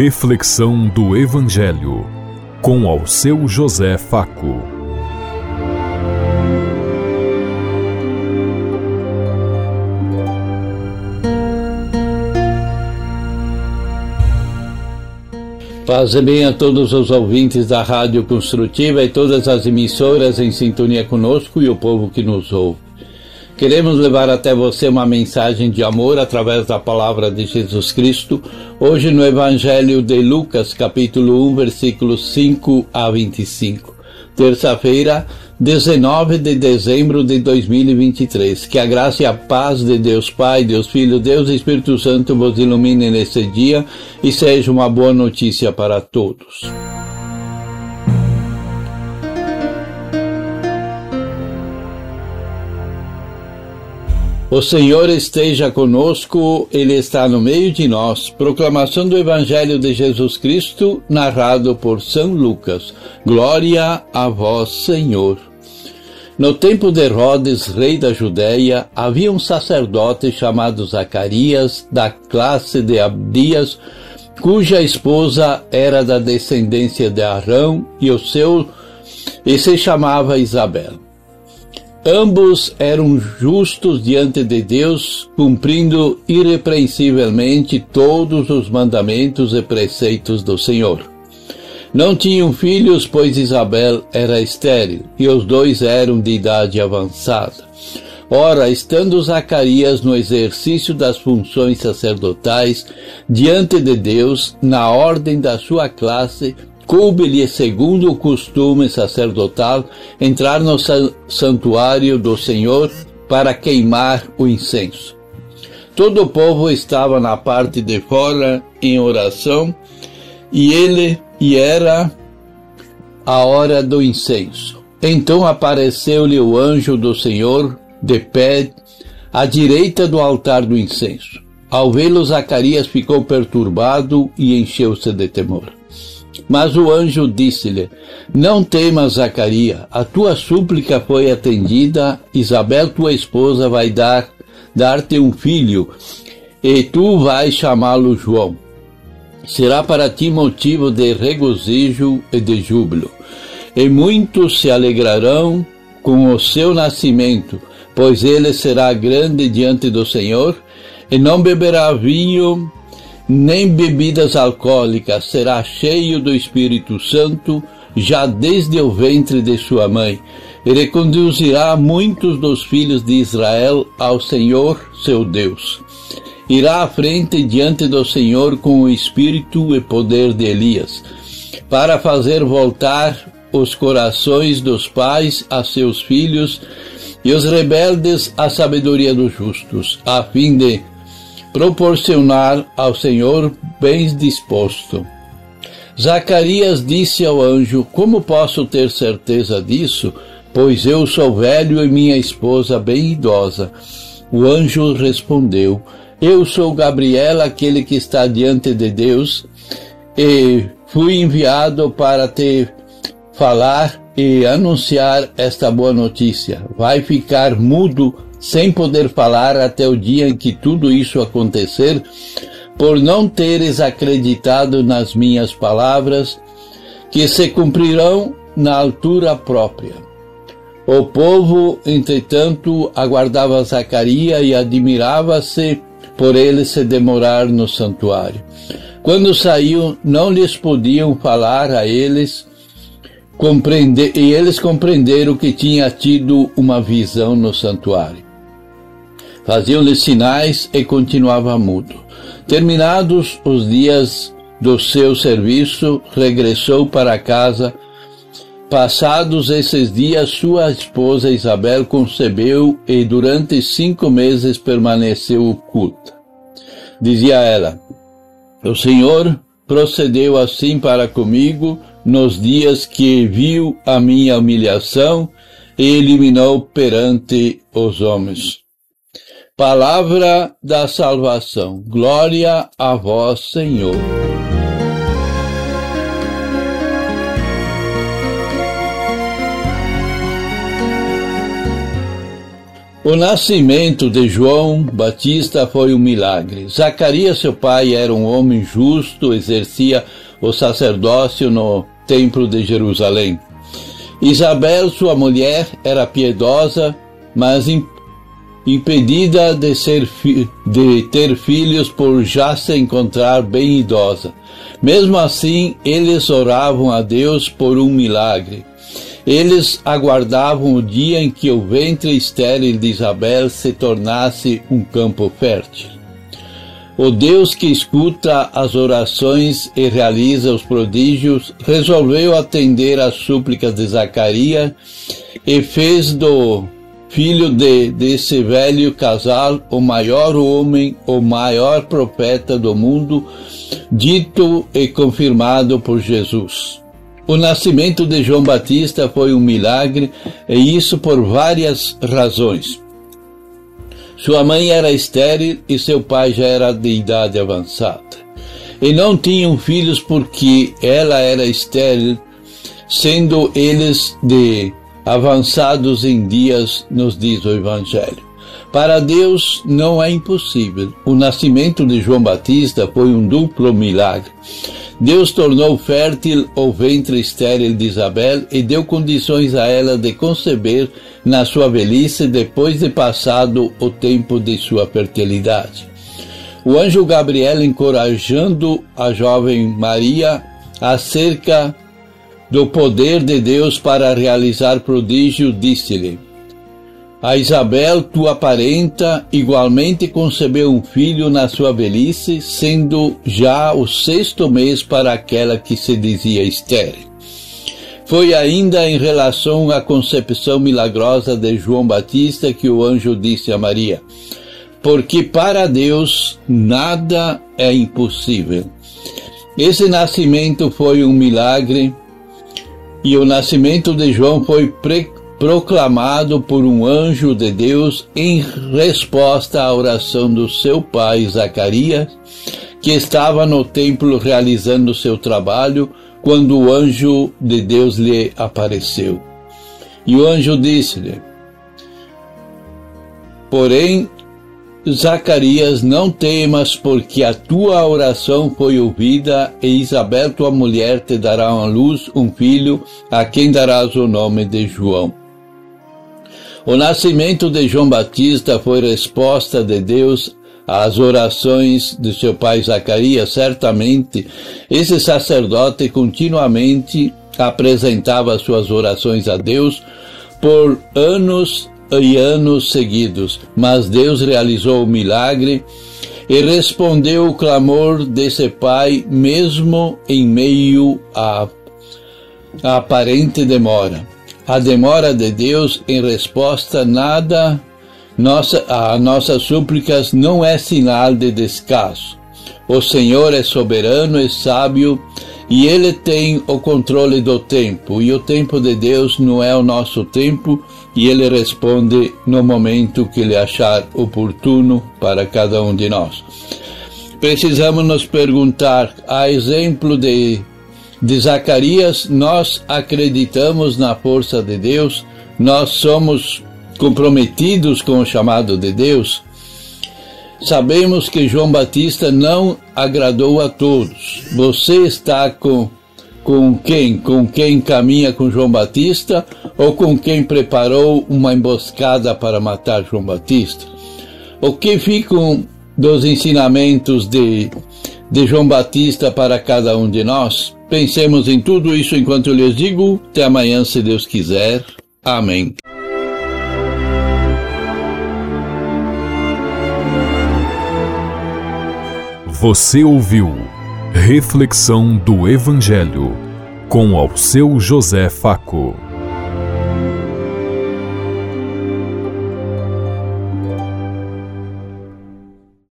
Reflexão do Evangelho com ao seu José Faco. Paz e bem a todos os ouvintes da Rádio Construtiva e todas as emissoras em sintonia conosco e o povo que nos ouve. Queremos levar até você uma mensagem de amor através da palavra de Jesus Cristo, hoje no Evangelho de Lucas, capítulo 1, versículos 5 a 25. Terça-feira, 19 de dezembro de 2023. Que a graça e a paz de Deus Pai, Deus Filho, Deus e Espírito Santo vos ilumine nesse dia e seja uma boa notícia para todos. O Senhor esteja conosco, Ele está no meio de nós. Proclamação do Evangelho de Jesus Cristo, narrado por São Lucas. Glória a vós, Senhor. No tempo de Herodes, rei da Judéia, havia um sacerdote chamado Zacarias, da classe de Abdias, cuja esposa era da descendência de Arão e o seu e se chamava Isabel. Ambos eram justos diante de Deus, cumprindo irrepreensivelmente todos os mandamentos e preceitos do Senhor. Não tinham filhos, pois Isabel era estéril, e os dois eram de idade avançada. Ora, estando Zacarias no exercício das funções sacerdotais diante de Deus, na ordem da sua classe, coube-lhe, segundo o costume sacerdotal, entrar no santuário do Senhor para queimar o incenso. Todo o povo estava na parte de fora em oração e ele e era a hora do incenso. Então apareceu-lhe o anjo do Senhor de pé à direita do altar do incenso. Ao vê-lo, Zacarias ficou perturbado e encheu-se de temor. Mas o anjo disse-lhe: Não temas, Zacarias, a tua súplica foi atendida. Isabel, tua esposa, vai dar dar-te um filho, e tu vais chamá-lo João. Será para ti motivo de regozijo e de júbilo. E muitos se alegrarão com o seu nascimento, pois ele será grande diante do Senhor, e não beberá vinho nem bebidas alcoólicas, será cheio do Espírito Santo já desde o ventre de sua mãe. Ele conduzirá muitos dos filhos de Israel ao Senhor seu Deus. Irá à frente diante do Senhor com o espírito e poder de Elias, para fazer voltar os corações dos pais a seus filhos e os rebeldes à sabedoria dos justos, a fim de proporcionar ao Senhor bens disposto. Zacarias disse ao anjo: Como posso ter certeza disso? Pois eu sou velho e minha esposa bem idosa. O anjo respondeu: Eu sou Gabriel, aquele que está diante de Deus, e fui enviado para te falar e anunciar esta boa notícia. Vai ficar mudo sem poder falar até o dia em que tudo isso acontecer, por não teres acreditado nas minhas palavras, que se cumprirão na altura própria. O povo, entretanto, aguardava Zacarias e admirava-se por ele se demorar no santuário. Quando saiu, não lhes podiam falar a eles, compreender, e eles compreenderam que tinha tido uma visão no santuário. Faziam-lhe sinais e continuava mudo. Terminados os dias do seu serviço, regressou para casa. Passados esses dias, sua esposa Isabel concebeu e durante cinco meses permaneceu oculta. Dizia ela: O Senhor procedeu assim para comigo nos dias que viu a minha humilhação e eliminou perante os homens. Palavra da salvação. Glória a vós, Senhor. O nascimento de João Batista foi um milagre. Zacarias, seu pai, era um homem justo, exercia o sacerdócio no templo de Jerusalém. Isabel, sua mulher, era piedosa, mas impedida de, ser de ter filhos por já se encontrar bem idosa. Mesmo assim, eles oravam a Deus por um milagre. Eles aguardavam o dia em que o ventre estéril de Isabel se tornasse um campo fértil. O Deus que escuta as orações e realiza os prodígios resolveu atender às súplicas de Zacarias e fez do filho de, desse velho casal o maior homem, o maior profeta do mundo, dito e confirmado por Jesus. O nascimento de João Batista foi um milagre, e isso por várias razões. Sua mãe era estéril e seu pai já era de idade avançada. E não tinham filhos porque ela era estéril, sendo eles de avançados em dias, nos diz o Evangelho. Para Deus não é impossível. O nascimento de João Batista foi um duplo milagre. Deus tornou fértil o ventre estéril de Isabel e deu condições a ela de conceber na sua velhice depois de passado o tempo de sua fertilidade. O anjo Gabriel encorajando a jovem Maria acerca do poder de Deus para realizar prodígio, disse-lhe: a Isabel, tua parenta, igualmente concebeu um filho na sua velhice, sendo já o sexto mês para aquela que se dizia estéril. Foi ainda em relação à concepção milagrosa de João Batista que o anjo disse a Maria: Porque para Deus nada é impossível. Esse nascimento foi um milagre e o nascimento de João foi proclamado por um anjo de Deus em resposta à oração do seu pai Zacarias, que estava no templo realizando seu trabalho quando o anjo de Deus lhe apareceu. E o anjo disse-lhe: Porém, Zacarias, não temas, porque a tua oração foi ouvida, e Isabel, tua mulher, te dará à luz um filho, a quem darás o nome de João. O nascimento de João Batista foi resposta de Deus às orações de seu pai Zacarias. Certamente, esse sacerdote continuamente apresentava suas orações a Deus por anos e anos seguidos, mas Deus realizou o milagre e respondeu o clamor desse pai, mesmo em meio à aparente demora. A demora de Deus em resposta nada nossa, a nossas súplicas não é sinal de descaso. O Senhor é soberano e sábio e Ele tem o controle do tempo. E o tempo de Deus não é o nosso tempo e Ele responde no momento que Ele achar oportuno para cada um de nós. Precisamos nos perguntar, a exemplo de de Zacarias, nós acreditamos na força de Deus, nós somos comprometidos com o chamado de Deus. Sabemos que João Batista não agradou a todos. Você está com, com quem? Com quem caminha com João Batista ou com quem preparou uma emboscada para matar João Batista? O que ficam dos ensinamentos de, de João Batista para cada um de nós? Pensemos em tudo isso enquanto eu lhes digo. Até amanhã, se Deus quiser. Amém. Você ouviu Reflexão do Evangelho com ao seu José Faco.